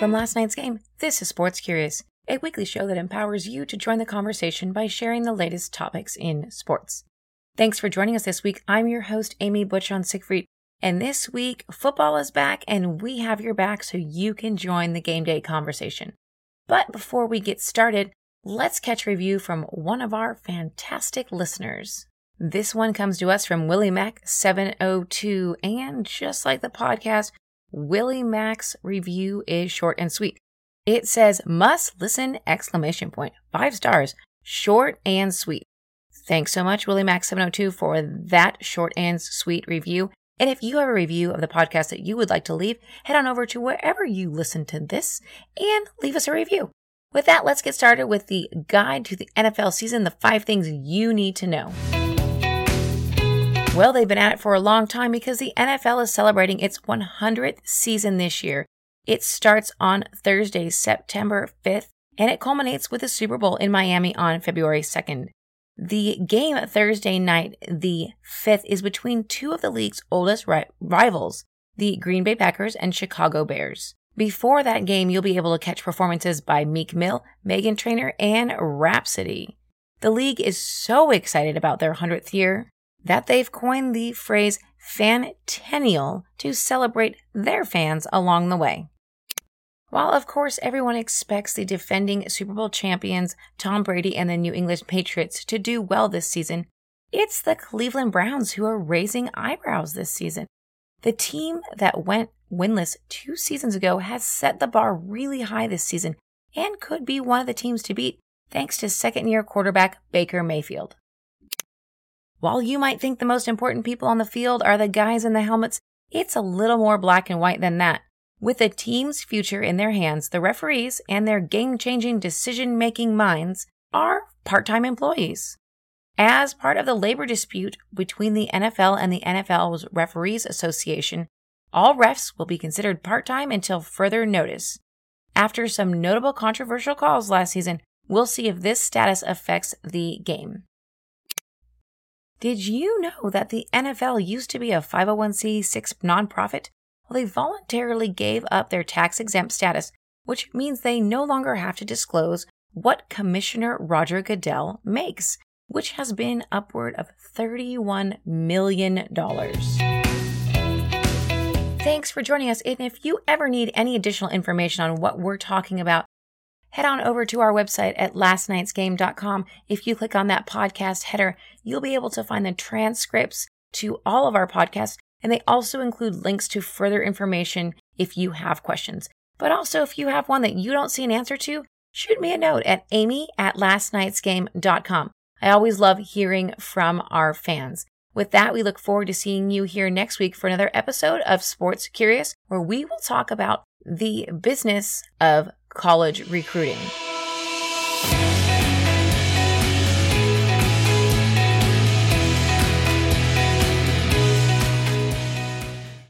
From last night's game, this is Sports Curious, a weekly show that empowers you to join the conversation by sharing the latest topics in sports. Thanks for joining us this week. I'm your host, Amy Butchon Siegfried, and this week, football is back and we have your back so you can join the game day conversation. But before we get started, let's catch a review from one of our fantastic listeners. This one comes to us from Willie Mac 702, and just like the podcast, Willie Mac's review is short and sweet. It says must listen exclamation point. 5 stars. Short and sweet. Thanks so much Willie Mac 702 for that short and sweet review. And if you have a review of the podcast that you would like to leave, head on over to wherever you listen to this and leave us a review. With that, let's get started with the guide to the NFL season, the five things you need to know. Well, they've been at it for a long time because the NFL is celebrating its 100th season this year. It starts on Thursday, September 5th, and it culminates with the Super Bowl in Miami on February 2nd. The game Thursday night, the 5th, is between two of the league's oldest ri- rivals, the Green Bay Packers and Chicago Bears. Before that game, you'll be able to catch performances by Meek Mill, Meghan Trainor, and Rapsody. The league is so excited about their 100th year that they've coined the phrase fantennial to celebrate their fans along the way. While, of course, everyone expects the defending Super Bowl champions, Tom Brady and the New England Patriots, to do well this season, it's the Cleveland Browns who are raising eyebrows this season. The team that went winless two seasons ago has set the bar really high this season and could be one of the teams to beat thanks to second year quarterback Baker Mayfield. While you might think the most important people on the field are the guys in the helmets, it's a little more black and white than that. With the team's future in their hands, the referees and their game changing decision making minds are part time employees. As part of the labor dispute between the NFL and the NFL's Referees Association, all refs will be considered part time until further notice. After some notable controversial calls last season, we'll see if this status affects the game. Did you know that the NFL used to be a 501c6 nonprofit? Well, they voluntarily gave up their tax exempt status, which means they no longer have to disclose what Commissioner Roger Goodell makes, which has been upward of $31 million. Thanks for joining us. And if you ever need any additional information on what we're talking about, head on over to our website at lastnightsgame.com. If you click on that podcast header, you'll be able to find the transcripts to all of our podcasts, and they also include links to further information if you have questions. But also, if you have one that you don't see an answer to, shoot me a note at amy at lastnightsgame.com. I always love hearing from our fans. With that, we look forward to seeing you here next week for another episode of Sports Curious, where we will talk about the business of college recruiting.